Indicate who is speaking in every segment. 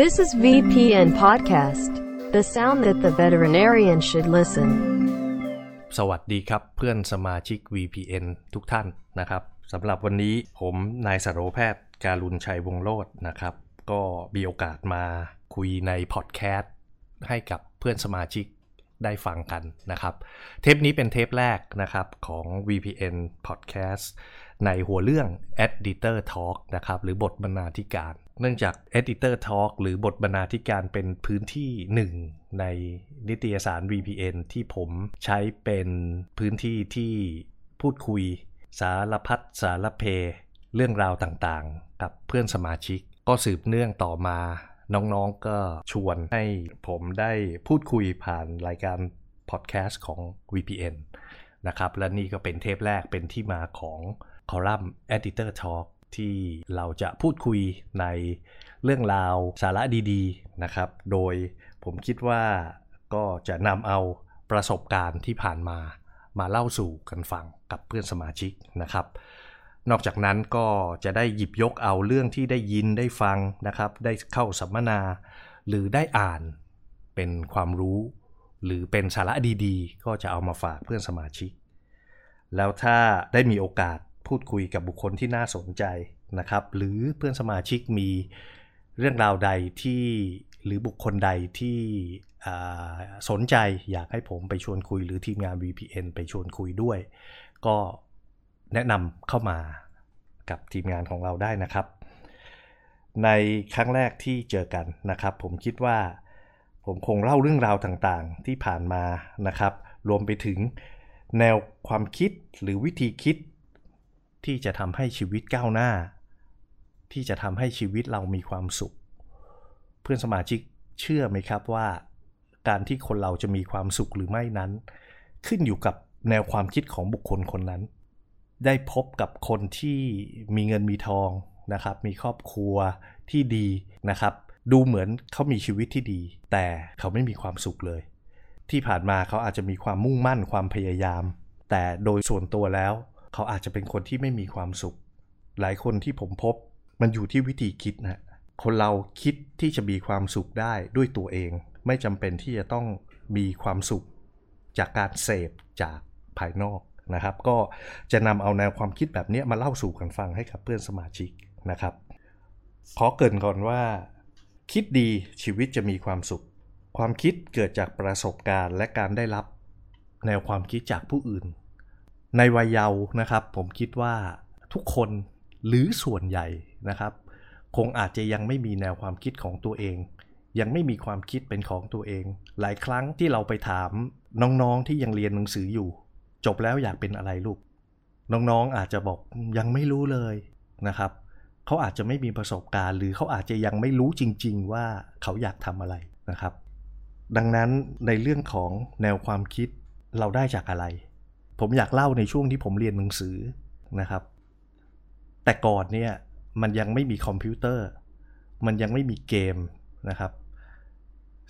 Speaker 1: This is VPN Podcast, the sound that the veterinarian should listen.
Speaker 2: สวัสดีครับเพื่อนสมาชิก VPN ทุกท่านนะครับสำหรับวันนี้ผมนายสโรแพทย์การุณชัยวงศ์โลดนะครับ ก็มีโอกาสมาคุยในพอดแคสต์ให้กับเพื่อนสมาชิกได้ฟังกันนะครับ เทปนี้เป็นเทปแรกนะครับของ VPN Podcast ในหัวเรื่อง Editor Talk นะครับหรือบทบรรณาธิการ เนื่องจาก Editor Talk หรือบทบรรณาธิการเป็นพื้นที่หนึ่งในนิตยสาร VPN ที่ผมใช้เป็นพื้นที่ที่พูดคุย สารพัดสารเพ เรื่องราวต่างๆ กับเพื่อนสมาชิก ก็สืบเนื่องต่อมา น้องๆก็ชวนให้ผมได้พูดคุยผ่านรายการพอดแคสต์ของ VPN นะครับและนี่ก็เป็นเทปแรกเป็นที่มาของ คอลัมน์ Editor Talk ที่เราจะพูดคุยในเรื่องราวสาระดีๆนะครับ โดยผมคิดว่าก็จะนำเอาประสบการณ์ที่ผ่านมามาเล่าสู่กันฟังกับเพื่อนสมาชิกนะครับ นอกจากนั้นก็จะได้หยิบยกเอาเรื่องที่ได้ยินได้ฟังนะครับ ได้เข้าสัมมนา หรือได้อ่านเป็นความรู้ หรือเป็นสาระดีๆ ก็จะเอามาฝากเพื่อนสมาชิก แล้วถ้าได้มีโอกาส พูดคุยกับบุคคลที่น่าสนใจนะครับ หรือเพื่อนสมาชิกมีเรื่องราวใดที่หรือบุคคลใดที่สนใจอยากให้ผมไปชวนคุย หรือทีมงาน VPN ไปชวนคุยด้วย ก็แนะนำเข้ามากับทีมงานของเราได้นะครับ ในครั้งแรกที่เจอกันนะครับ ผมคิดว่าผมคงเล่าเรื่องราวต่างๆที่ผ่านมานะครับ รวมไปถึงแนวความคิดหรือวิธีคิด ที่จะทำให้ชีวิตก้าวหน้า ที่จะทำให้ชีวิตเรามีความสุข เพื่อนสมาชิกเชื่อไหมครับว่า การที่คนเราจะมีความสุขหรือไม่นั้น ขึ้นอยู่กับแนวความคิดของบุคคลคนนั้น ได้พบกับคนที่มีเงินมีทองนะครับ มีครอบครัวที่ดีนะครับ ดูเหมือนเขามีชีวิตที่ดี แต่เขาไม่มีความสุขเลย ที่ผ่านมาเขาอาจจะมีความมุ่งมั่นความพยายาม แต่โดยส่วนตัวแล้ว เขาอาจจะเป็นคนที่ไม่มีความสุข หลายคนที่ผมพบมันอยู่ที่วิธีคิดนะคนเราคิดที่จะมีความสุขได้ด้วยตัวเอง ไม่จำเป็นที่จะต้องมีความสุขจากการเสพจากภายนอกนะครับ ก็จะนำเอาแนวความคิดแบบนี้มาเล่าสู่กันฟังให้กับเพื่อนสมาชิกนะครับ ขอเกรินก่อนว่า คิดดีชีวิตจะมีความสุข ความคิดเกิดจากประสบการณ์ และการได้รับ แนวความคิดจากผู้อื่น ในวัยเยาว์นะครับ ผมคิดว่าทุกคนหรือส่วนใหญ่นะครับ คงอาจจะยังไม่มีแนวความคิดของตัวเอง ยังไม่มีความคิดเป็นของตัวเอง หลายครั้งที่เราไปถามน้องๆที่ยังเรียนหนังสืออยู่ จบแล้วอยากเป็นอะไรลูก น้องๆอาจจะบอกยังไม่รู้เลยนะครับเขาอาจจะไม่มีประสบการณ์ หรือเขาอาจจะยังไม่รู้จริง ๆ ว่าเขาอยากทำอะไรนะครับ ดังนั้นในเรื่องของแนวความคิดเราได้จากอะไร ผมอยากเล่าในช่วงที่ผมเรียนหนังสือนะครับ แต่ก่อนเนี่ยมันยังไม่มีคอมพิวเตอร์ มันยังไม่มีเกมนะครับ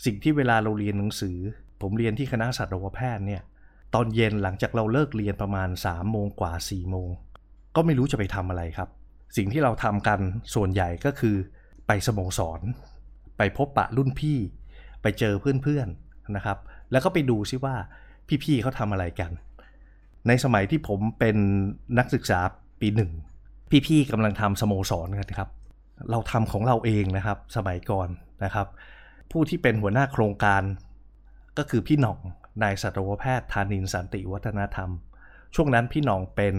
Speaker 2: สิ่งที่เวลาเราเรียนหนังสือ ผมเรียนที่คณะสัตวแพทย์เนี่ยตอนเย็นหลังจากเราเลิกเรียนประมาณ3ามโมงกว่า4ี่โมงก็ไม่รู้จะไปทำอะไรครับ สิ่งที่เราทำกันส่วนใหญ่ก็คือไปสโมสร ไปพบปะรุ่นพี่ ไปเจอเพื่อนๆนะครับ แล้วก็ไปดูซิว่าพี่ๆเขาทำอะไรกัน ในสมัยที่ผมเป็นนักศึกษาปีหนึ่ง พี่ๆกำลังทำสโมสรกันครับ เราทำของเราเองนะครับ สมัยก่อนนะครับ ผู้ที่เป็นหัวหน้าโครงการ ก็คือพี่หน่องนายสัตวแพทย์ธานินสันติวัฒนธรรม ช่วงนั้นพี่หน่องเป็น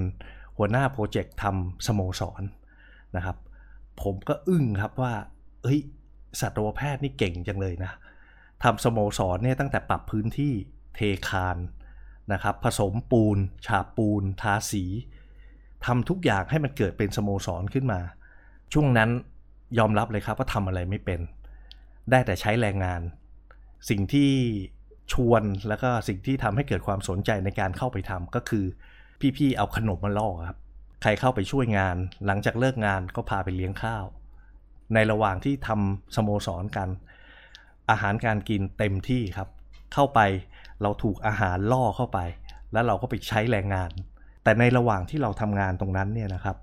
Speaker 2: หัวหน้าโปรเจกต์ทำสโมสรนะครับ ผมก็อึ้งครับว่าเอ้ยสัตวแพทย์นี่เก่งจังเลยนะทำสโมสรเนี่ยตั้งแต่ปรับพื้นที่เทคาน นะครับผสมปูน ฉาบปูน ทาสีทำทุกอย่างให้มันเกิดเป็นสโมสรขึ้นมา ช่วงนั้นยอมรับเลยครับว่าทำอะไรไม่เป็น ได้แต่ใช้แรงงาน สิ่งที่ชวนแล้วก็สิ่งที่ทำให้เกิดความสนใจในการเข้าไปทำก็คือ พี่ๆเอาขนมมาล่อครับ ใครเข้าไปช่วยงาน หลังจากเลิกงานก็พาไปเลี้ยงข้าว ในระหว่างที่ทำสโมสรกัน อาหารการกินเต็มที่ครับ เข้าไป เราถูกอาหารล่อเข้าไป แล้วเราก็ไปใช้แรงงาน แต่ในระหว่างที่เราทำงานตรงนั้นเนี่ยนะครับ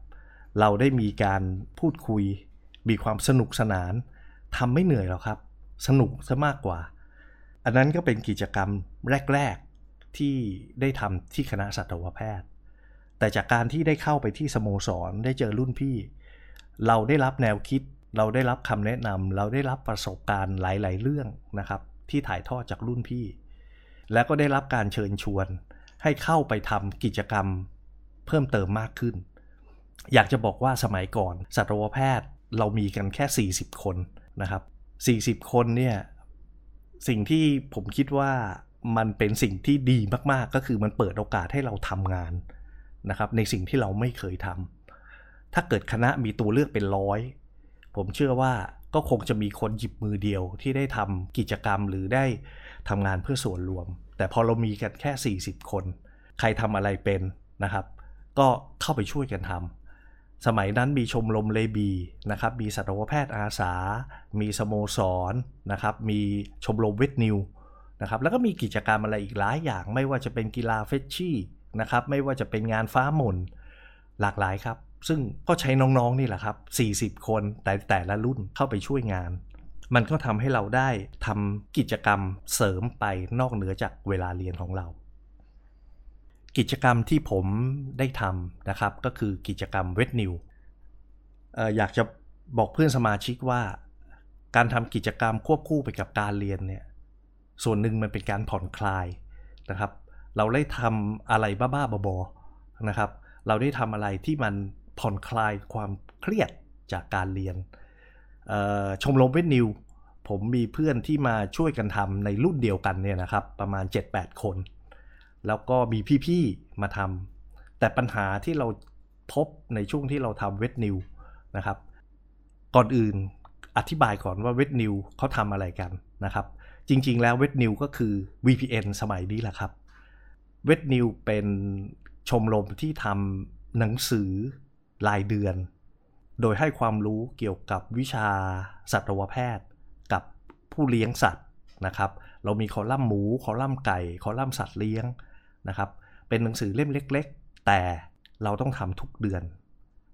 Speaker 2: เราได้มีการพูดคุย มีความสนุกสนานทำไม่เหนื่อยหรอกครับ สนุกซะมากกว่า อันนั้นก็เป็นกิจกรรมแรก ๆ ที่ได้ทำที่คณะสัตวแพทย์ แต่จากการที่ได้เข้าไปที่สโมสรได้เจอรุ่นพี่ เราได้รับแนวคิดเราได้รับคำแนะนำเราได้รับประสบการณ์หลาย ๆ เรื่องนะครับ ที่ถ่ายทอดจากรุ่นพี่ แล้วก็ได้รับการเชิญชวน ให้เข้าไปทำกิจกรรมเพิ่มเติมมากขึ้น อยากจะบอกว่าสมัยก่อนสัตวแพทย์เรามีกันแค่ 40 คนนะครับ 40 คนเนี่ยสิ่งที่ผมคิดว่ามันเป็นสิ่งที่ดีมากๆ ก็คือมันเปิดโอกาสให้เราทำงานนะครับในสิ่งที่เราไม่เคยทำถ้าเกิดคณะมีตัวเลือกเป็นร้อยผมเชื่อว่าก็คงจะมีคนหยิบมือเดียวที่ได้ทำกิจกรรมหรือได้ ทำงานเพื่อส่วนรวม แต่พอเรามีกันแค่ 40 คน ใครทำอะไรเป็นนะครับ ก็เข้าไปช่วยกันทำสมัยนั้นมีชมรมเลบีนะครับมีสัตวแพทย์อาสา มีสโมสรนะครับมีชมรมเวทนิวนะครับแล้วก็มีกิจกรรมอะไรอีกหลายอย่าง ไม่ว่าจะเป็นกีฬาเฟชชี่นะครับไม่ว่าจะเป็นงานฟ้าหม่นหลากหลายครับ ซึ่งก็ใช้น้องๆนี่แหละครับ 40 คนแต่แต่ละรุ่นเข้าไปช่วยงาน มันก็ทำให้เราได้ทำกิจกรรมเสริมไปนอกเหนือจากเวลาเรียนของเรา กิจกรรมที่ผมได้ทำนะครับ ก็คือกิจกรรมเวทนิวอยากจะบอกเพื่อนสมาชิกว่าการทำกิจกรรมควบคู่ไปกับการเรียนเนี่ยส่วนหนึ่งมันเป็นการผ่อนคลายนะครับ เราได้ทำอะไรบ้าๆบอๆนะครับ เราได้ทำอะไรที่มันผ่อนคลายความเครียดจากการเรียน ชมรมเวทนิว ผมมีเพื่อนที่มาช่วยกันทำในรุ่นเดียวกันเนี่ยนะครับ ประมาณ 7-8 คน แล้วก็มีพี่ๆมาทำแต่ปัญหาที่เราพบในช่วงที่เราทำเวทนิวนะครับ ก่อนอื่นอธิบายก่อนว่าเวทนิวเขาทำอะไรกันนะครับ จริงๆแล้วเวทนิวก็คือ VPN สมัยนี้แหละครับเวทนิวเป็นชมรมที่ทำหนังสือรายเดือน โดยให้ความรู้เกี่ยวกับวิชาสัตวแพทย์ กับผู้เลี้ยงสัตว์นะครับ เรามีคอลัมน์หมู คอลัมน์ไก่ คอลัมน์สัตว์เลี้ยงนะครับ เป็นหนังสือเล่มเล็ก ๆ แต่เราต้องทำทุกเดือน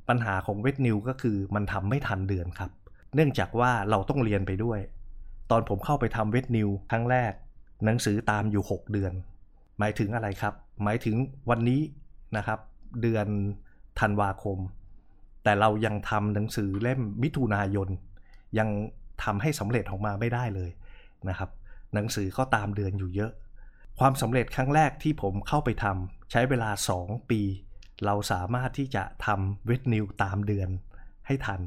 Speaker 2: ปัญหาของเวทนิวก็คือมันทำไม่ทันเดือนครับ เนื่องจากว่าเราต้องเรียนไปด้วย ตอนผมเข้าไปทำเวทนิวครั้งแรก หนังสือตามอยู่ 6 เดือน หมายถึงอะไรครับ หมายถึงวันนี้นะครับ เดือนธันวาคม แต่เรายังทำหนังสือเล่มมิถุนายน ยังทำให้สำเร็จออกมาไม่ได้เลยนะครับ หนังสือก็ตามเดือนอยู่เยอะ ความสำเร็จครั้งแรกที่ผมเข้าไปทำใช้เวลา 2 ปี เราสามารถที่จะทำเวทนิวตามเดือนให้ทัน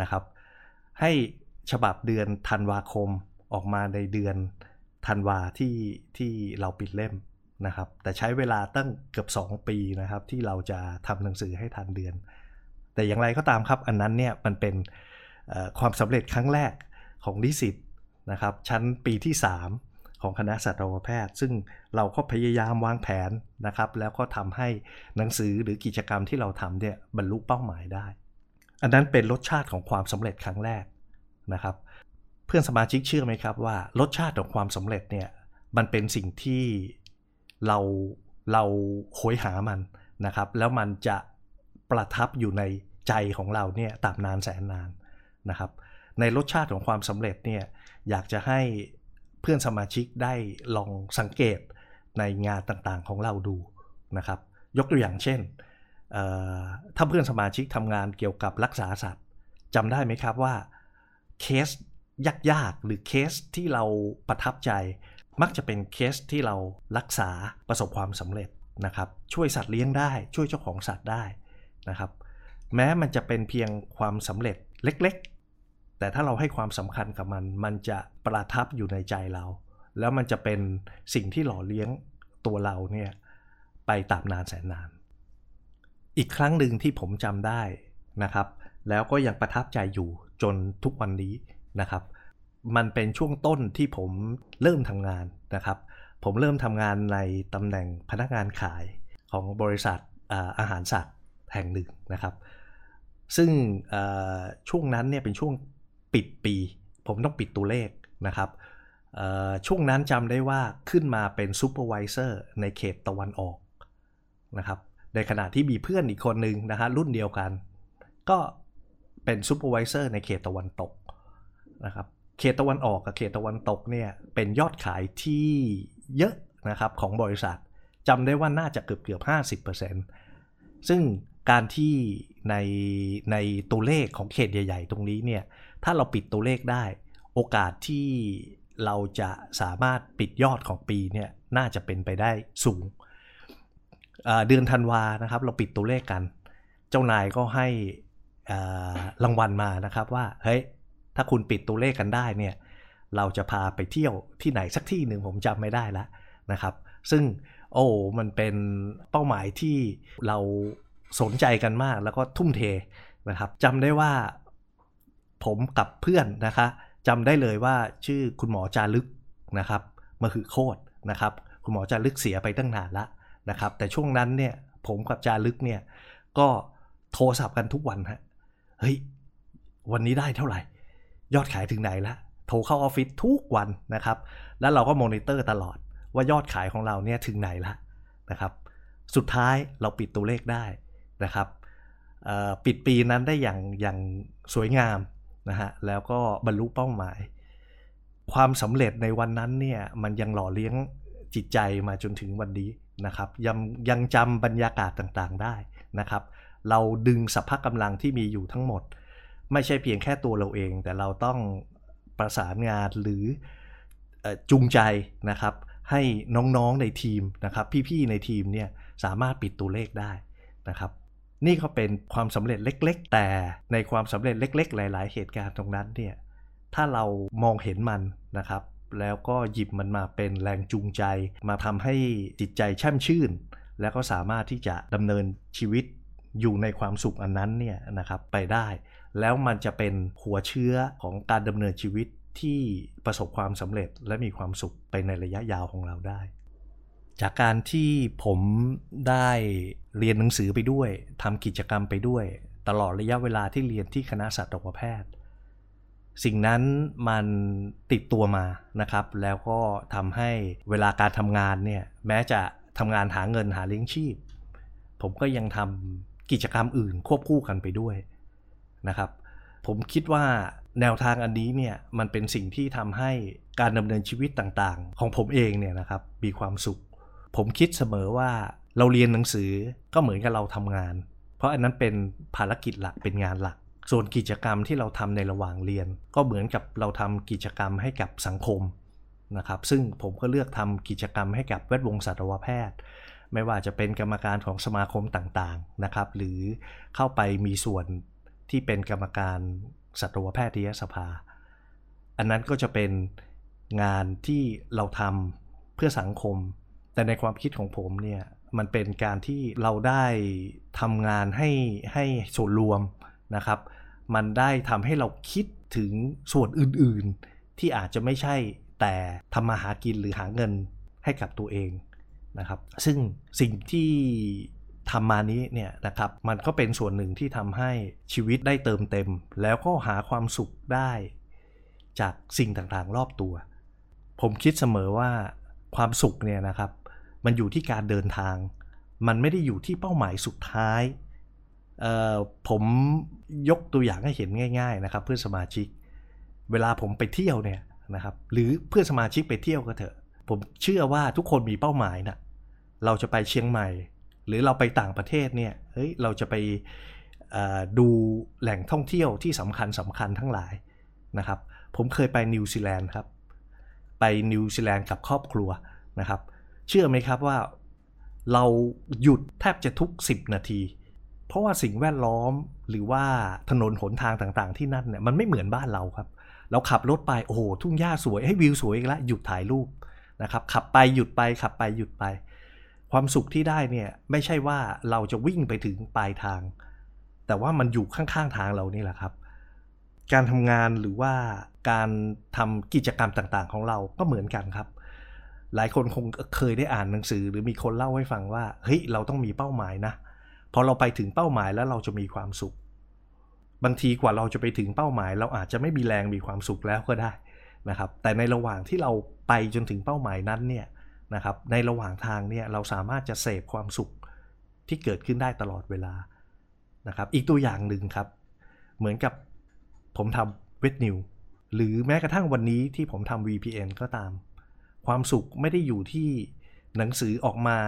Speaker 2: นะครับ ให้ฉบับเดือนธันวาคมออกมาในเดือนธันวาที่ที่เราปิดเล่มนะครับ แต่ใช้เวลาตั้งเกือบ 2 ปีนะครับ ที่เราจะทำหนังสือให้ทันเดือน แต่อย่างไรก็ตามครับอันนั้นเนี่ยมันเป็นความสำเร็จครั้งแรกของนิสิตนะครับชั้นปีที่ 3 ของคณะสัตวแพทย์ ซึ่งเราก็พยายามวางแผนนะครับ แล้วก็ทำให้หนังสือหรือกิจกรรมที่เราทำเนี่ยบรรลุเป้าหมายได้ อันนั้นเป็นรสชาติของความสำเร็จครั้งแรกนะครับ เพื่อนสมาชิกเชื่อไหมครับว่ารสชาติของความสำเร็จเนี่ยมันเป็นสิ่งที่เราเราโหยหามันนะครับ แล้วมันจะ ประทับอยู่ในใจของเราเนี่ยตามนานแสนนานนะครับ ในรสชาติของความสำเร็จเนี่ยอยากจะให้เพื่อนสมาชิกได้ลองสังเกตในงานต่างๆของเราดูนะครับ ยกตัวอย่างเช่นถ้าเพื่อนสมาชิกทำงานเกี่ยวกับรักษาสัตว์จำได้ไหมครับว่าเคสยากๆหรือเคสที่เราประทับใจ มักจะเป็นเคสที่เรารักษาประสบความสำเร็จนะครับ ช่วยสัตว์เลี้ยงได้ ช่วยเจ้าของสัตว์ได้ นะครับ แม้มันจะเป็นเพียงความสำเร็จเล็กๆ แต่ถ้าเราให้ความสำคัญกับมัน มันจะประทับอยู่ในใจเรา แล้วมันจะเป็นสิ่งที่หล่อเลี้ยงตัวเราเนี่ยไปตามนานแสนนาน อีกครั้งหนึ่งที่ผมจำได้นะครับ แล้วก็ยังประทับใจอยู่จนทุกวันนี้นะครับ มันเป็นช่วงต้นที่ผมเริ่มทำงานนะครับ ผมเริ่มทำงานในตำแหน่งพนักงานขายของบริษัทอาหารสัตว์ แห่งหนึ่งนะครับ ซึ่งช่วงนั้นเนี่ยเป็นช่วงปิดปี ผมต้องปิดตัวเลขนะครับช่วงนั้นจำได้ว่าขึ้นมาเป็น supervisor ในเขตตะวันออกนะครับ ในขณะที่มีเพื่อนอีกคนหนึ่งนะฮะรุ่นเดียวกัน ก็เป็น supervisor ในเขตตะวันตกนะครับเขตตะวันออกกับเขตตะวันตกเนี่ยเป็นยอดขายที่เยอะนะครับของบริษัทจำได้ว่าน่าจะเกือบเกือบ 50%ซึ่ง การที่ในในตัวเลขของเขตใหญ่ ๆ ตรงนี้เนี่ยถ้าเราปิดตัวเลขได้ โอกาสที่เราจะสามารถปิดยอดของปีเนี่ยน่าจะเป็นไปได้สูงเดือนธันวานะครับ เราปิดตัวเลขกัน เจ้านายก็ให้รางวัลมานะครับว่าเฮ้ยถ้าคุณปิดตัวเลขกันได้เนี่ยเราจะพาไปเที่ยวที่ไหนสักที่หนึ่งผมจำไม่ได้แล้วนะครับ ซึ่งโอ้มันเป็นเป้าหมายที่เรา สนใจกันมากแล้วก็ทุ่มเทนะครับจำได้ว่าผมกับเพื่อนนะคะจำได้เลยว่าชื่อคุณหมอจารึกนะครับมาคือโคตรนะครับ คุณหมอจารึกเสียไปตั้งนานละนะครับ แต่ช่วงนั้นเนี่ยผมกับจารึกเนี่ยก็โทรศัพท์กันทุกวันฮะเฮ้ยวันนี้ได้เท่าไหร่ ยอดขายถึงไหนละโทรเข้าออฟฟิศทุกวันนะครับ แล้วเราก็มอนิเตอร์ตลอดว่ายอดขายของเราเนี่ยถึงไหนละนะครับ สุดท้ายเราปิดตัวเลขได้ นะครับปิดปีนั้นได้อย่างอย่างสวยงามนะฮะแล้วก็บรรลุเป้าหมาย ความสำเร็จในวันนั้นเนี่ยมันยังหล่อเลี้ยงจิตใจมาจนถึงวันนี้นะครับยังยังจำบรรยากาศต่างๆได้นะครับ เราดึงสัพพะกำลังที่มีอยู่ทั้งหมด ไม่ใช่เพียงแค่ตัวเราเอง แต่เราต้องประสานงานหรือจูงใจนะครับ ให้น้องๆในทีมนะครับ พี่ๆในทีมเนี่ยสามารถปิดตัวเลขได้นะครับ นี่ก็เป็นความสำเร็จเล็ก ๆ แต่ในความสำเร็จเล็ก ๆ หลาย ๆ เหตุการณ์ตรงนั้นเนี่ยถ้าเรามองเห็นมันนะครับ แล้วก็หยิบมันมาเป็นแรงจูงใจ มาทำให้จิตใจแช่มชื่น แล้วก็สามารถที่จะดำเนินชีวิตอยู่ในความสุขอันนั้นเนี่ยนะครับไปได้ แล้วมันจะเป็นหัวเชื้อของการดำเนินชีวิตที่ประสบความสำเร็จและมีความสุขไปในระยะยาวของเราได้ จากการที่ผมได้เรียนหนังสือไปด้วยทำกิจกรรมไปด้วย ตลอดระยะเวลาที่เรียนที่คณะสัตวแพทย์ สิ่งนั้นมันติดตัวมานะครับ แล้วก็ทำให้เวลาการทำงานเนี่ยแม้จะทำงานหาเงินหาเลี้ยงชีพ ผมก็ยังทำกิจกรรมอื่นควบคู่กันไปด้วยนะครับ ผมคิดว่าแนวทางอันนี้เนี่ยมันเป็นสิ่งที่ทำให้การดำเนินชีวิตต่างๆ ของผมเองเนี่ยนะครับมีความสุข ผมคิดเสมอว่าเราเรียนหนังสือก็เหมือนกับเราทำงาน เพราะอันนั้นเป็นภารกิจหลักเป็นงานหลัก ส่วนกิจกรรมที่เราทำในระหว่างเรียน ก็เหมือนกับเราทำกิจกรรมให้กับสังคมนะครับ ซึ่งผมก็เลือกทำกิจกรรมให้กับแวดวงสัตวแพทย์ไม่ว่าจะเป็นกรรมการของสมาคมต่างๆนะครับ หรือเข้าไปมีส่วนที่เป็นกรรมการสัตวแพทยสภา อันนั้นก็จะเป็นงานที่เราทำเพื่อสังคม แต่ในความคิดของผมเนี่ยมันเป็นการที่เราได้ทำงานให้ให้ส่วนรวมนะครับ มันได้ทำให้เราคิดถึงส่วนอื่นๆ ที่อาจจะไม่ใช่แต่ทำมาหากินหรือหาเงินให้กับตัวเองนะครับ ซึ่งสิ่งที่ทำมานี้เนี่ยนะครับ มันก็เป็นส่วนหนึ่งที่ทำให้ชีวิตได้เติมเต็ม แล้วก็หาความสุขได้จากสิ่งต่างๆรอบตัว ผมคิดเสมอว่าความสุขเนี่ยนะครับ มันอยู่ที่การเดินทาง มันไม่ได้อยู่ที่เป้าหมายสุดท้ายผมยกตัวอย่างให้เห็นง่าย ๆนะครับ เพื่อนสมาชิก เวลาผมไปเที่ยวเนี่ยนะครับ หรือเพื่อนสมาชิกไปเที่ยวก็เถอะ ผมเชื่อว่าทุกคนมีเป้าหมายนะเราจะไปเชียงใหม่ หรือเราไปต่างประเทศเนี่ยเฮ้ยเราจะไปดูแหล่งท่องเที่ยวที่สำคัญสำคัญทั้งหลายนะครับ ผมเคยไปนิวซีแลนด์ครับ ไปนิวซีแลนด์กับครอบครัวนะครับ เชื่อไหมครับว่าเราหยุดแทบจะทุก 10 นาที เพราะว่าสิ่งแวดล้อมหรือว่าถนนหนทางต่างๆ ที่นั่นเนี่ยมันไม่เหมือนบ้านเราครับ เราขับรถไปโอ้โหทุ่งหญ้าสวยให้วิวสวยอีกแล้วหยุดถ่ายรูปนะครับขับไปหยุดไปขับไปหยุดไป ความสุขที่ได้เนี่ยไม่ใช่ว่าเราจะวิ่งไปถึงปลายทาง แต่ว่ามันอยู่ข้างๆทางเรานี่แหละครับ การทำงานหรือว่าการทำกิจกรรมต่างๆ ของเราก็เหมือนกันครับ หลายคนคงเคยได้อ่านหนังสือ หรือมีคนเล่าให้ฟังว่าเฮ้ยเราต้องมีเป้าหมายนะพอเราไปถึงเป้าหมายแล้วเราจะมีความสุข บางทีกว่าเราจะไปถึงเป้าหมาย เราอาจจะไม่มีแรงมีความสุขแล้วก็ได้นะครับ แต่ในระหว่างที่เราไปจนถึงเป้าหมายนั้นเนี่ยนะครับในระหว่างทางเนี่ยเราสามารถจะเสพความสุขที่เกิดขึ้นได้ตลอดเวลานะครับอีกตัวอย่างหนึ่งครับ เหมือนกับผมทำเวทนิวหรือแม้กระทั่งวันนี้ที่ผมทำ VPN ก็ตาม ความสุขไม่ได้อยู่ที่หนังสือออกมา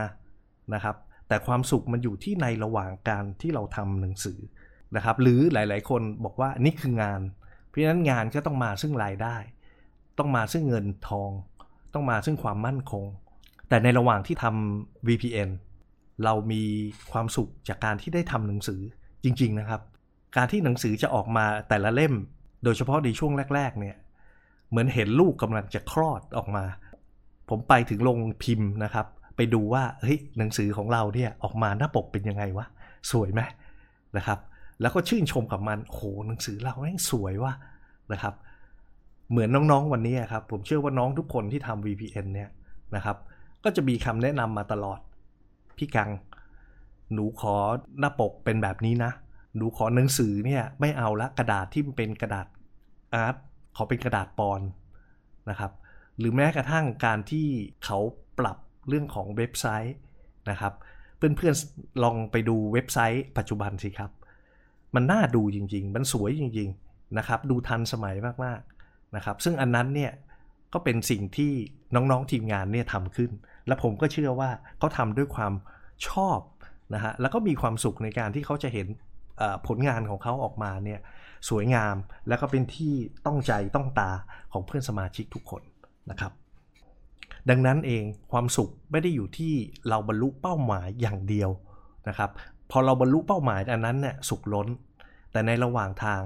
Speaker 2: นะครับ แต่ความสุขมันอยู่ที่ในระหว่างการที่เราทำหนังสือนะครับ หรือหลาย ๆ คนบอกว่านี่คืองาน เพราะฉะนั้นงานก็ต้องมาซึ่งรายได้ ต้องมาซึ่งเงินทอง ต้องมาซึ่งความมั่นคง แต่ในระหว่างที่ทำ VPN เรามีความสุขจากการที่ได้ทำหนังสือจริง ๆ นะครับ การที่หนังสือจะออกมาแต่ละเล่ม โดยเฉพาะในช่วงแรก ๆ เนี่ย เหมือนเห็นลูกกำลังจะคลอดออกมา ผมไปถึงโรงพิมพ์นะครับ ไปดูว่าเฮ้ยหนังสือของเราเนี่ยออกมาหน้าปกเป็นยังไงวะสวยไหมนะครับ แล้วก็ชื่นชมกับมันโอ้หหนังสือเราแม่งสวยว่ะนะครับ เหมือนน้องๆวันนี้ครับ ผมเชื่อว่าน้องทุกคนที่ทำ VPN เนี่ยนะครับ ก็จะมีคำแนะนำมาตลอด พี่กัง หนูขอหน้าปกเป็นแบบนี้นะ หนูขอหนังสือเนี่ยไม่เอาละกระดาษที่มันเป็นกระดาษอาร์ตขอเป็นกระดาษปอนนะครับ หรือแม้กระทั่งการที่เขาปรับเรื่องของเว็บไซต์นะครับ เพื่อนๆลองไปดูเว็บไซต์ปัจจุบันสิครับ มันน่าดูจริงๆ มันสวยจริงๆนะครับ ดูทันสมัยมากๆนะครับ ซึ่งอันนั้นเนี่ยก็เป็นสิ่งที่น้องๆทีมงานเนี่ยทำขึ้น และผมก็เชื่อว่าเขาทำด้วยความชอบนะฮะแล้วก็มีความสุขในการที่เขาจะเห็นผลงานของเขาออกมาเนี่ยสวยงามแล้วก็เป็นที่ต้องใจต้องตาของเพื่อนสมาชิกทุกคน นะครับ ดังนั้นเองความสุขไม่ได้อยู่ที่เราบรรลุเป้าหมายอย่างเดียวนะครับพอเราบรรลุเป้าหมายอันนั้นเนี่ยสุขล้น แต่ในระหว่างทาง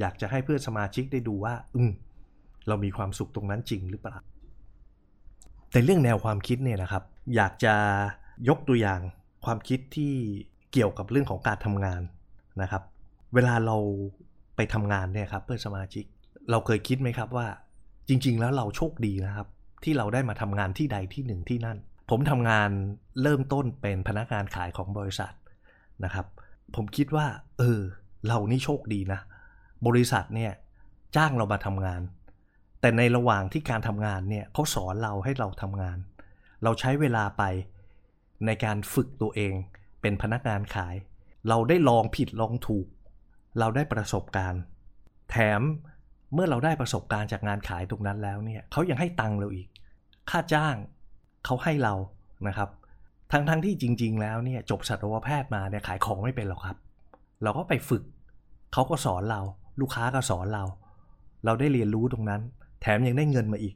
Speaker 2: อยากจะให้เพื่อนสมาชิกได้ดูว่า อืมเรามีความสุขตรงนั้นจริงหรือเปล่า แต่เรื่องแนวความคิดเนี่ยนะครับ อยากจะยกตัวอย่างความคิดที่เกี่ยวกับเรื่องของการทำงานนะครับ เวลาเราไปทำงานเนี่ยครับเพื่อนสมาชิก เราเคยคิดไหมครับว่า จริง ๆ แล้วเราโชคดีนะครับ ที่เราได้มาทำงานที่ใดที่หนึ่งที่นั่น ผมทำงานเริ่มต้นเป็นพนักงานขายของบริษัทนะครับ ผมคิดว่า เออ เรานี่โชคดีนะ บริษัทเนี่ยจ้างเรามาทำงาน แต่ในระหว่างที่การทำงานเนี่ยเขาสอนเราให้เราทำงาน เราใช้เวลาไปในการฝึกตัวเองเป็นพนักงานขาย เราได้ลองผิดลองถูก เราได้ประสบการณ์ แถม เมื่อเราได้ประสบการณ์จากงานขายตรงนั้นแล้วเนี่ยเขายังให้ตังค์เราอีก ค่าจ้างเขาให้เรานะครับ ทั้งๆทที่จริง ๆ แล้วเนี่ยจบสัตวแพทย์มาเนี่ยขายของไม่เป็นหรอกครับ เราก็ไปฝึก เขาก็สอนเรา ลูกค้าก็สอนเรา เราได้เรียนรู้ตรงนั้น แถมยังได้เงินมาอีก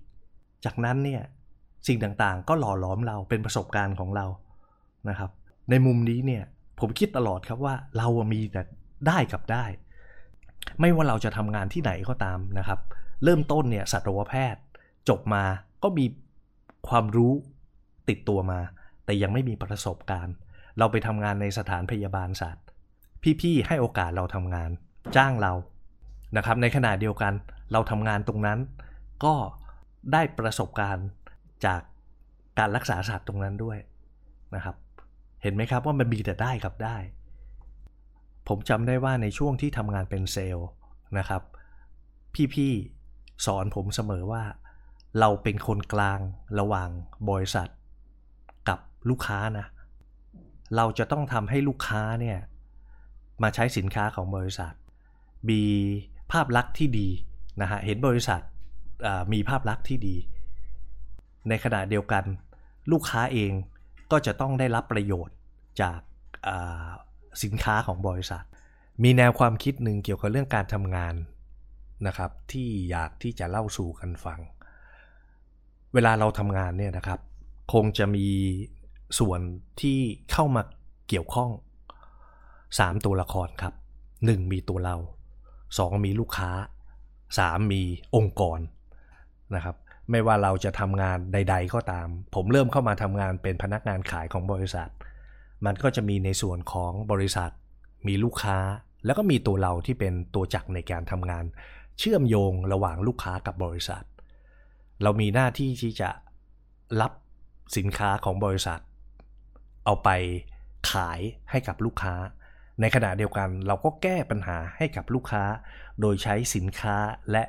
Speaker 2: จากนั้นเนี่ยสิ่งต่างๆ ก็หล่อหลอมเราเป็นประสบการณ์ของเรานะครับ ในมุมนี้เนี่ยผมคิดตลอดครับว่าเรามีแต่ได้กับได้ ไม่ว่าเราจะทำงานที่ไหนก็ตามนะครับ เริ่มต้นเนี่ยสัตวแพทย์จบมาก็มีความรู้ติดตัวมา แต่ยังไม่มีประสบการณ์ เราไปทำงานในสถานพยาบาลสัตว์ พี่ๆให้โอกาสเราทำงาน จ้างเรานะครับ ในขณะเดียวกันเราทำงานตรงนั้น ก็ได้ประสบการณ์จากการรักษาสัตว์ตรงนั้นด้วยนะครับ เห็นไหมครับว่ามันมีแต่ได้กับได้ ผมจำได้ว่าในช่วงที่ทำงานเป็นเซลล์นะครับ พี่ๆสอนผมเสมอว่า เราเป็นคนกลางระหว่างบริษัท กับลูกค้านะ เราจะต้องทำให้ลูกค้าเนี่ยมาใช้สินค้าของบริษัทมีภาพลักษณ์ที่ดีนะฮะเห็นบริษัทมีภาพลักษณ์ที่ดี ในขณะเดียวกัน ลูกค้าเองก็จะต้องได้รับประโยชน์จาก สินค้าของบริษัท มีแนวความคิดหนึ่งเกี่ยวกับเรื่องการทำงานนะครับที่อยากที่จะเล่าสู่กันฟัง เวลาเราทำงานเนี่ยนะครับ คงจะมีส่วนที่เข้ามาเกี่ยวข้อง 3 ตัวละครครับ 1 มีตัวเรา 2 มีลูกค้า 3 มีองค์กรนะครับไม่ว่าเราจะทำงานใด ๆ ก็ตาม ผมเริ่มเข้ามาทำงานเป็นพนักงานขายของบริษัท มันก็จะมีในส่วนของบริษัท มีลูกค้า แล้วก็มีตัวเราที่เป็นตัวจักรในการทำงาน เชื่อมโยงระหว่างลูกค้ากับบริษัท เรามีหน้าที่ที่จะรับสินค้าของบริษัท เอาไปขายให้กับลูกค้า ในขณะเดียวกันเราก็แก้ปัญหาให้กับลูกค้า โดยใช้สินค้าและ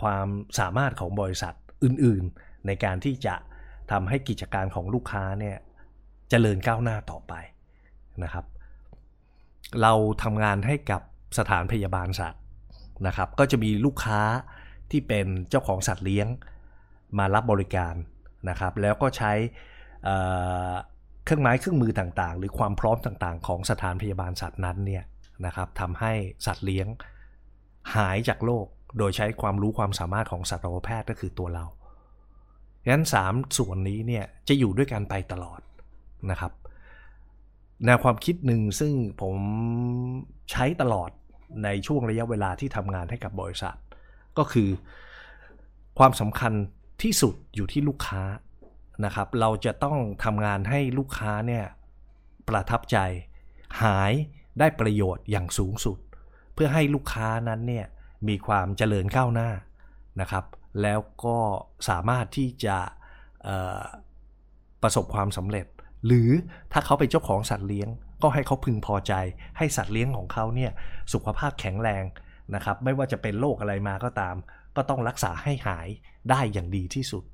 Speaker 2: ความสามารถของบริษัทอื่นๆ ในการที่จะทำให้กิจการของลูกค้าเนี่ย จเจริญก้าวหน้าต่อไปนะครับ เราทำงานให้กับสถานพยาบาลสัตว์นะครับ ก็จะมีลูกค้าที่เป็นเจ้าของสัตว์เลี้ยงมารับบริการนะครับ แล้วก็ใช้เครื่องไม้เครื่องมือต่างๆ หรือความพร้อมต่างๆ ของสถานพยาบาลสัตว์นั้นเนี่ยนะครับทำให้สัตว์เลี้ยงหายจากโรคโดยใช้ความรู้ความสามารถของสัตวแพทย์ก็คือตัวเราดังนั้น 3 ส่วนนี้เนี่ยจะอยู่ด้วยกันไปตลอด นะครับ แนวความคิดหนึ่งซึ่งผมใช้ตลอดในช่วงระยะเวลาที่ทำงานให้กับบริษัท ก็คือความสำคัญที่สุดอยู่ที่ลูกค้านะครับ เราจะต้องทำงานให้ลูกค้าเนี่ยประทับใจหายได้ประโยชน์อย่างสูงสุด เพื่อให้ลูกค้านั้นเนี่ยมีความเจริญก้าวหน้านะครับ แล้วก็สามารถที่จะประสบความสำเร็จ หรือถ้าเขาเป็นเจ้าของสัตว์เลี้ยง ก็ให้เขาพึงพอใจ ให้สัตว์เลี้ยงของเขาเนี่ยสุขภาพแข็งแรงนะครับไม่ว่าจะเป็นโรคอะไรมาก็ตาม ก็ต้องรักษาให้หายได้อย่างดีที่สุด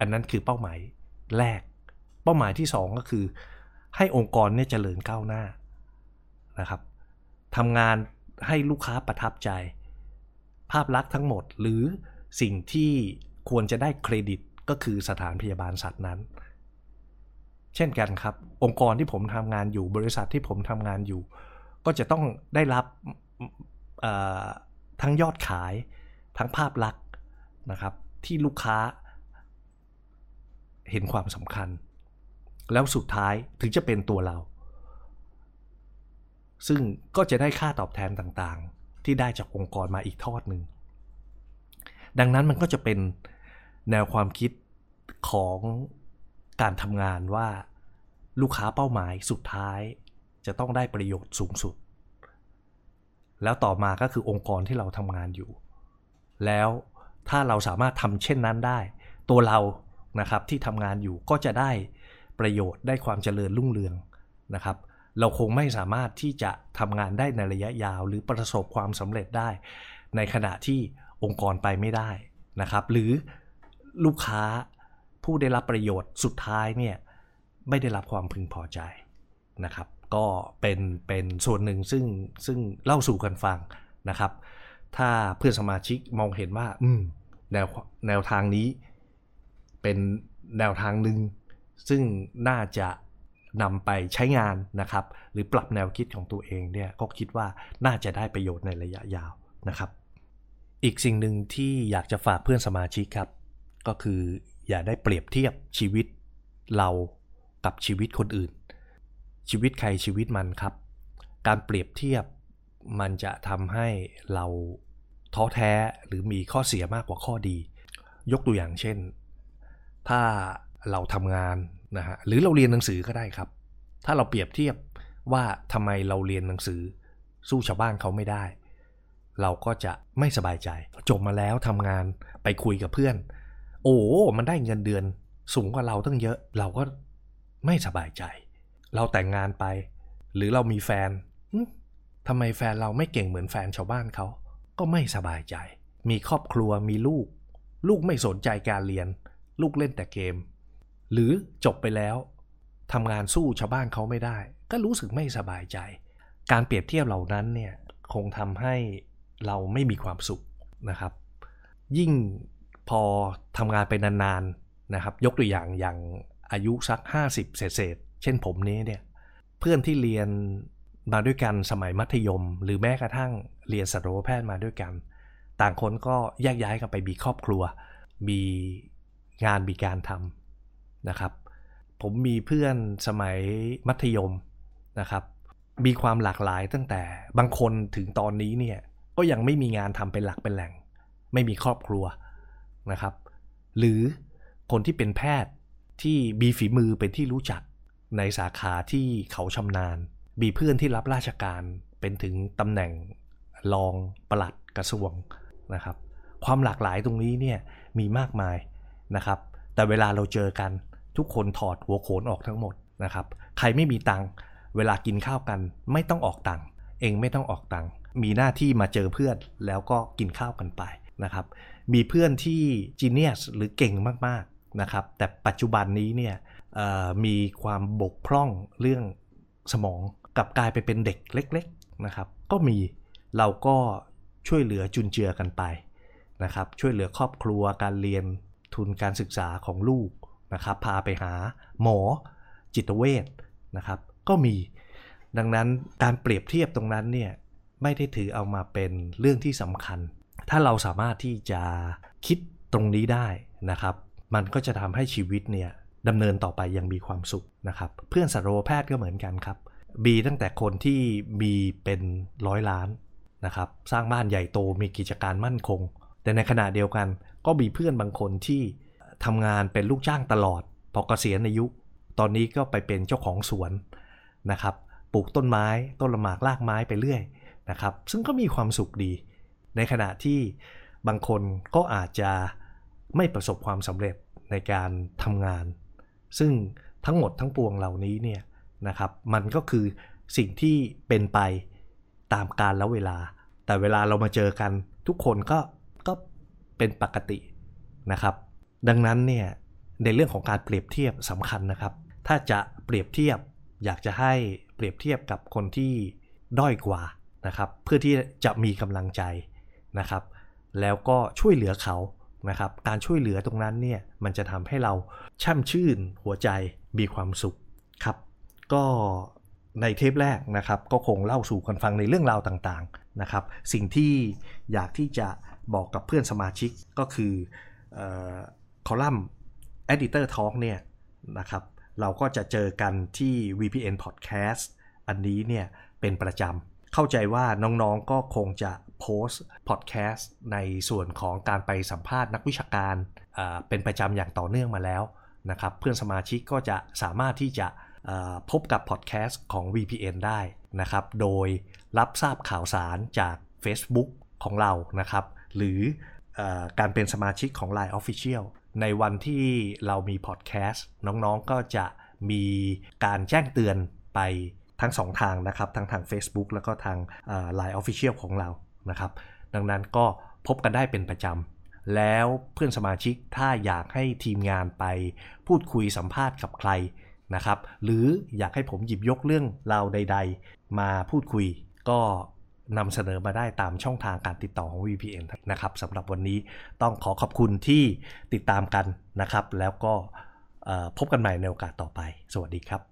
Speaker 2: อันนั้นคือเป้าหมายแรก เป้าหมายที่ 2 ก็คือ ให้องค์กรเนี่ยเจริญก้าวหน้านะครับทำงานให้ลูกค้าประทับใจ ภาพลักษณ์ทั้งหมดหรือสิ่งที่ควรจะได้เครดิตก็คือสถานพยาบาลสัตว์นั้น เช่นกันครับ องค์กรที่ผมทำงานอยู่บริษัทที่ผมทำงานอยู่ ก็จะต้องได้รับทั้งยอดขายทั้งภาพลักษณ์นะครับที่ลูกค้าเห็นความสำคัญ แล้วสุดท้ายถึงจะเป็นตัวเรา ซึ่งก็จะได้ค่าตอบแทนต่างๆ ที่ได้จากองค์กรมาอีกทอดหนึ่ง ดังนั้นมันก็จะเป็นแนวความคิดของ การทำงานว่าลูกค้าเป้าหมายสุดท้าย จะต้องได้ประโยชน์สูงสุด แล้วต่อมาก็คือองค์กรที่เราทำงานอยู่ แล้วถ้าเราสามารถทำเช่นนั้นได้ ตัวเรานะครับที่ทำงานอยู่ก็จะได้ประโยชน์ได้ความเจริญรุ่งเรืองนะครับ เราคงไม่สามารถที่จะทำงานได้ในระยะยาว หรือประสบความสำเร็จได้ ในขณะที่องค์กรไปไม่ได้นะครับ หรือลูกค้า ผู้ได้รับประโยชน์สุดท้ายเนี่ยไม่ได้รับความพึงพอใจนะครับ ก็เป็นเป็นส่วนหนึ่งซึ่งซึ่งเล่าสู่กันฟังนะครับ ถ้าเพื่อนสมาชิกมองเห็นว่าอืมแนวแนวทางนี้เป็นแนวทางหนึ่งซึ่งน่าจะนำไปใช้งานนะครับ หรือปรับแนวคิดของตัวเองเนี่ยก็คิดว่าน่าจะได้ประโยชน์ในระยะยาวนะครับ อีกสิ่งหนึ่งที่อยากจะฝากเพื่อนสมาชิกครับ ก็คือ อย่าได้เปรียบเทียบชีวิตเรากับชีวิตคนอื่น ชีวิตใครชีวิตมันครับ การเปรียบเทียบมันจะทำให้เราท้อแท้หรือมีข้อเสียมากกว่าข้อดี ยกตัวอย่างเช่น ถ้าเราทำงานนะฮะหรือเราเรียนหนังสือก็ได้ครับ ถ้าเราเปรียบเทียบว่าทำไมเราเรียนหนังสือ สู้ชาวบ้านเขาไม่ได้ เราก็จะไม่สบายใจ จบมาแล้วทำงานไปคุยกับเพื่อน โอ้มันได้เงินเดือนสูงกว่าเราตั้งเยอะ เราก็ไม่สบายใจ เราแต่งงานไป หรือเรามีแฟนทำไมแฟนเราไม่เก่งเหมือนแฟนชาวบ้านเขา ก็ไม่สบายใจ มีครอบครัวมีลูก ลูกไม่สนใจการเรียน ลูกเล่นแต่เกม หรือจบไปแล้วทำงานสู้ชาวบ้านเขาไม่ได้ ก็รู้สึกไม่สบายใจ การเปรียบเทียบเหล่านั้นเนี่ยคงทำให้เราไม่มีความสุขนะครับ ยิ่ง พอทำงานไปนานๆนะครับ ยกตัวอย่างอย่างอายุสัก 50 เศษเช่นผมนี้เนี่ยเพื่อนที่เรียนมาด้วยกันสมัยมัธยม หรือแม้กระทั่งเรียนสัตวแพทย์มาด้วยกัน ต่างคนก็แยกย้ายกันไปมีครอบครัว มีงานมีการทำนะครับ ผมมีเพื่อนสมัยมัธยมนะครับ มีความหลากหลายตั้งแต่บางคนถึงตอนนี้เนี่ยก็ยังไม่มีงานทำเป็นหลักเป็นแหล่ง ไม่มีครอบครัว นะครับ หรือคนที่เป็นแพทย์ที่มีฝีมือเป็นที่รู้จักในสาขาที่เขาชำนาญ มีเพื่อนที่รับราชการเป็นถึงตำแหน่งรองปลัดกระทรวงนะครับ ความหลากหลายตรงนี้เนี่ยมีมากมายนะครับ แต่เวลาเราเจอกันทุกคนถอดหัวโขนออกทั้งหมดนะครับ ใครไม่มีตังค์เวลากินข้าวกันไม่ต้องออกตังค์เองไม่ต้องออกตังค์มีหน้าที่มาเจอเพื่อนแล้วก็กินข้าวกันไปนะครับ มีเพื่อนที่จีเนียสหรือเก่งมากๆนะครับ แต่ปัจจุบันนี้เนี่ยมีความบกพร่องเรื่องสมองกลับกลายไปเป็นเด็กเล็ก ๆนะครับ ก็มีเราก็ช่วยเหลือจุนเจือกันไปนะครับ ช่วยเหลือครอบครัวการเรียนทุนการศึกษาของลูกนะครับ พาไปหาหมอจิตเวชนะครับ ก็มีดังนั้นการเปรียบเทียบตรงนั้นเนี่ยไม่ได้ถือเอามาเป็นเรื่องที่สำคัญ ถ้าเราสามารถที่จะคิดตรงนี้ได้นะครับ มันก็จะทำให้ชีวิตเนี่ยดำเนินต่อไปยังมีความสุขนะครับ เพื่อนสัตวแพทย์ก็เหมือนกันครับบีตั้งแต่คนที่มีเป็นร้อยล้านนะครับ สร้างบ้านใหญ่โตมีกิจการมั่นคง แต่ในขณะเดียวกันก็มีเพื่อนบางคนที่ทำงานเป็นลูกจ้างตลอด พอเกษียณอายุ ตอนนี้ก็ไปเป็นเจ้าของสวนนะครับ ปลูกต้นไม้ต้นละหมากรากไม้ไปเรื่อยนะครับ ซึ่งก็มีความสุขดี ในขณะที่บางคนก็อาจจะไม่ประสบความสำเร็จในการทำงาน ซึ่งทั้งหมดทั้งปวงเหล่านี้เนี่ยนะครับ มันก็คือสิ่งที่เป็นไปตามการแล้วเวลา แต่เวลาเรามาเจอกันทุกคนก็ก็เป็นปกตินะครับ ดังนั้นเนี่ยในเรื่องของการเปรียบเทียบสำคัญนะครับ ถ้าจะเปรียบเทียบอยากจะให้เปรียบเทียบกับคนที่ด้อยกว่านะครับ เพื่อที่จะมีกำลังใจ นะครับ แล้วก็ช่วยเหลือเขานะครับ การช่วยเหลือตรงนั้นเนี่ยมันจะทำให้เราช่ำชื่นหัวใจมีความสุขครับ ก็ในเทปแรกนะครับ ก็คงเล่าสู่กันฟังในเรื่องราวต่างๆนะครับ สิ่งที่อยากที่จะบอกกับเพื่อนสมาชิกก็คือคอลัมน์ Editor Talk เนี่ยนะครับเราก็จะเจอกันที่ VPN Podcast อันนี้เนี่ยเป็นประจำ เข้าใจว่าน้องๆก็คงจะโพสต์พอดแคสต์ในส่วนของการไปสัมภาษณ์นักวิชาการเป็นประจำอย่างต่อเนื่องมาแล้วนะครับเพื่อนสมาชิกก็จะสามารถที่จะพบกับพอดแคสต์ของ VPN ได้นะครับโดยรับทราบข่าวสารจาก Facebook ของเรานะครับหรืออการเป็นสมาชิกของ Line Official ในวันที่เรามีพอดแคสต์น้องๆก็จะมีการแจ้งเตือนไป ทั้ง 2 ทางนะครับทั้งทาง Facebook แล้วก็ทาง Line Official ของเรานะครับ ดังนั้นก็พบกันได้เป็นประจำ แล้วเพื่อนสมาชิกถ้าอยากให้ทีมงานไปพูดคุยสัมภาษณ์กับใครนะครับ หรืออยากให้ผมหยิบยกเรื่องราวใด ๆ มาพูดคุยก็นำเสนอมาได้ตามช่องทางการติดต่อของ VPN นะครับสำหรับวันนี้ต้องขอขอบคุณที่ติดตามกันนะครับ แล้วก็พบกันใหม่ในโอกาสต่อไป สวัสดีครับ